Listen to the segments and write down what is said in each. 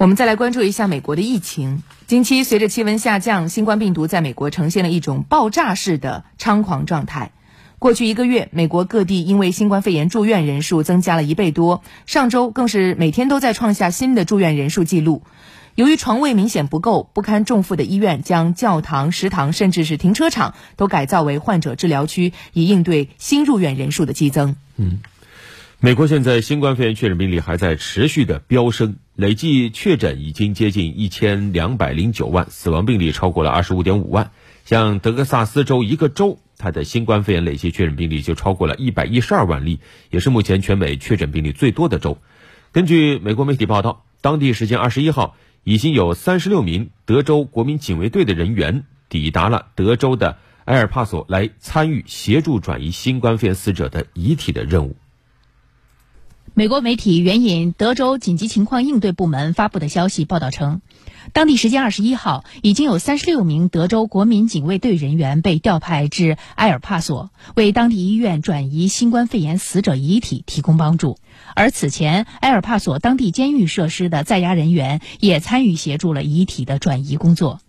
我们再来关注一下美国的疫情。近期随着气温下降，新冠病毒在美国呈现了一种爆炸式的猖狂状态。过去一个月，美国各地因为新冠肺炎住院人数增加了一倍多，上周更是每天都在创下新的住院人数记录。由于床位明显不够，不堪重负的医院将教堂、食堂甚至是停车场都改造为患者治疗区，以应对新入院人数的激增。嗯。美国现在新冠肺炎确诊病例还在持续的飙升，累计确诊已经接近一千两百零九万，死亡病例超过了二十五点五万。像德克萨斯州一个州，它的新冠肺炎累计确诊病例就超过了一百一十二万例，也是目前全美确诊病例最多的州。根据美国媒体报道，当地时间二十一号，已经有三十六名德州国民警卫队的人员抵达了德州的埃尔帕索，来参与协助转移新冠肺炎死者的遗体的任务。美国媒体援引德州紧急情况应对部门发布的消息报道称，当地时间二十一号，已经有三十六名德州国民警卫队人员被调派至埃尔帕索，为当地医院转移新冠肺炎死者遗体提供帮助。而此前，埃尔帕索当地监狱设施的在押人员也参与协助了遗体的转移工作。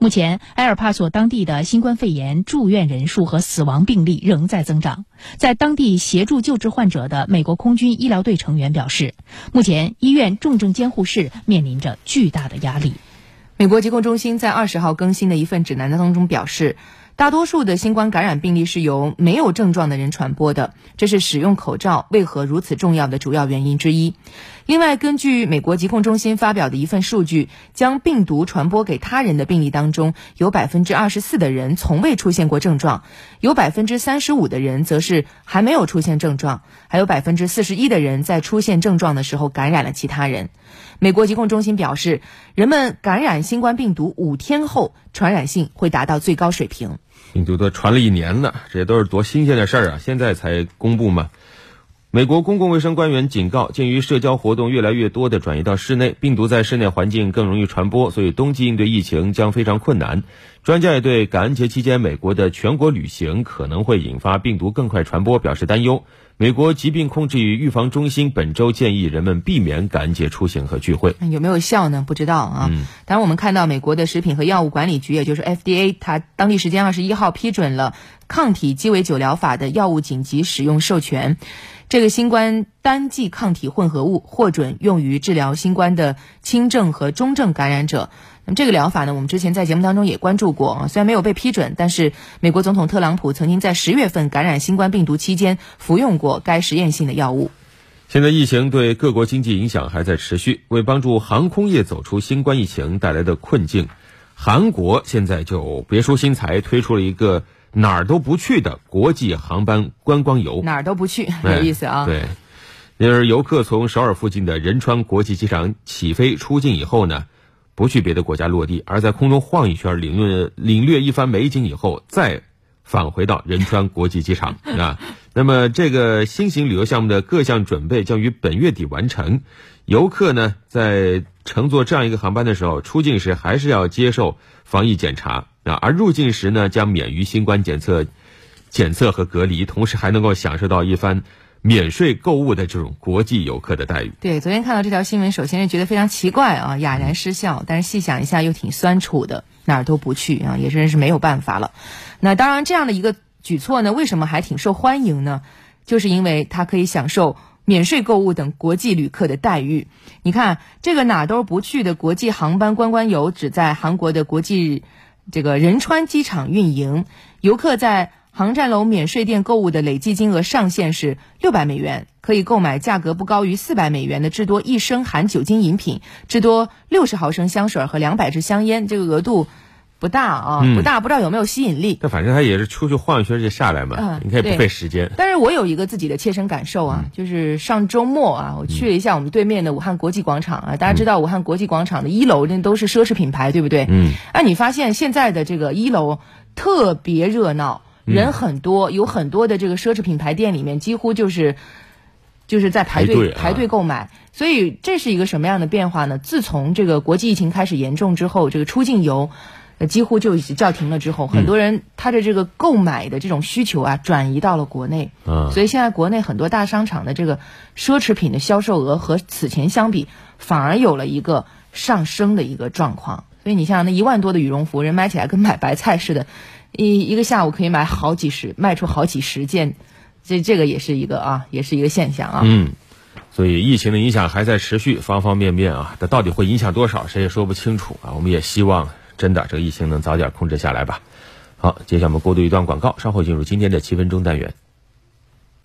目前，埃尔帕索当地的新冠肺炎住院人数和死亡病例仍在增长。在当地协助救治患者的美国空军医疗队成员表示，目前医院重症监护室面临着巨大的压力。美国疾控中心在二十号更新的一份指南当中表示。大多数的新冠感染病例是由没有症状的人传播的，这是使用口罩为何如此重要的主要原因之一。另外，根据美国疾控中心发表的一份数据，将病毒传播给他人的病例当中，有百分之二十四的人从未出现过症状，有百分之三十五的人则是还没有出现症状，还有百分之四十一的人在出现症状的时候感染了其他人。美国疾控中心表示，人们感染新冠病毒五天后，传染性会达到最高水平。病毒都传了一年了，这都是多新鲜的事儿啊！现在才公布吗？美国公共卫生官员警告，鉴于社交活动越来越多的转移到室内，病毒在室内环境更容易传播，所以冬季应对疫情将非常困难。专家也对感恩节期间美国的全国旅行可能会引发病毒更快传播表示担忧。美国疾病控制与预防中心本周建议人们避免感恩节出行和聚会。有没有效呢？不知道啊。当然，我们看到美国的食品和药物管理局，也就是 FDA，它当地时间二十一号批准了抗体鸡尾酒疗法的药物紧急使用授权。这个新冠单剂抗体混合物获准用于治疗新冠的轻症和中症感染者。那么这个疗法呢，我们之前在节目当中也关注过啊。虽然没有被批准，但是美国总统特朗普曾经在十月份感染新冠病毒期间服用过该实验性的药物。现在疫情对各国经济影响还在持续，为帮助航空业走出新冠疫情带来的困境，韩国现在就别出心裁推出了一个。哪儿都不去的国际航班观光游，哪儿都不去，有意思啊！对，因而游客从首尔附近的仁川国际机场起飞出境以后呢，不去别的国家落地，而在空中晃一圈，领略领略一番美景以后，再返回到仁川国际机场 啊。那么，这个新型旅游项目的各项准备将于本月底完成。游客呢，在乘坐这样一个航班的时候，出境时还是要接受防疫检查啊。而入境时呢，将免于新冠检测、检测和隔离，同时还能够享受到一番免税购物的这种国际游客的待遇。对，昨天看到这条新闻，首先是觉得非常奇怪啊，哑然失笑。但是细想一下，又挺酸楚的，哪儿都不去啊，也真是没有办法了。那当然，这样的一个举措呢，为什么还挺受欢迎呢？就是因为它可以享受免税购物等国际旅客的待遇。你看，这个哪都不去的国际航班观光游，只在韩国的国际。这个仁川机场运营，游客在航站楼免税店购物的累计金额上限是六百美元，可以购买价格不高于四百美元的至多一升含酒精饮品，至多六十毫升香水和两百支香烟。这个额度不大啊，不大，不知道有没有吸引力。那反正他也是出去晃一圈就下来嘛，你可以不费时间。但是我有一个自己的切身感受啊，就是上周末啊，我去了一下我们对面的武汉国际广场啊。大家知道武汉国际广场的一楼那都是奢侈品牌，对不对？嗯。哎，你发现现在的这个一楼特别热闹。人很多，有很多的这个奢侈品牌店里面，几乎就是就是在排队排队购买。所以这是一个什么样的变化呢？自从这个国际疫情开始严重之后，这个出境游几乎就已经叫停了之后，很多人他的这个购买的这种需求啊，转移到了国内。嗯，所以现在国内很多大商场的这个奢侈品的销售额和此前相比，反而有了一个上升的一个状况。所以你像那一万多的羽绒服，人买起来跟买白菜似的，一一个下午可以买好几十，卖出好几十件，这这个也是一个啊，也是一个现象啊。嗯，所以疫情的影响还在持续，方方面面啊，它到底会影响多少，谁也说不清楚啊。我们也希望真的这个疫情能早点控制下来吧。好，接下来我们过渡一段广告，稍后进入今天的七分钟单元。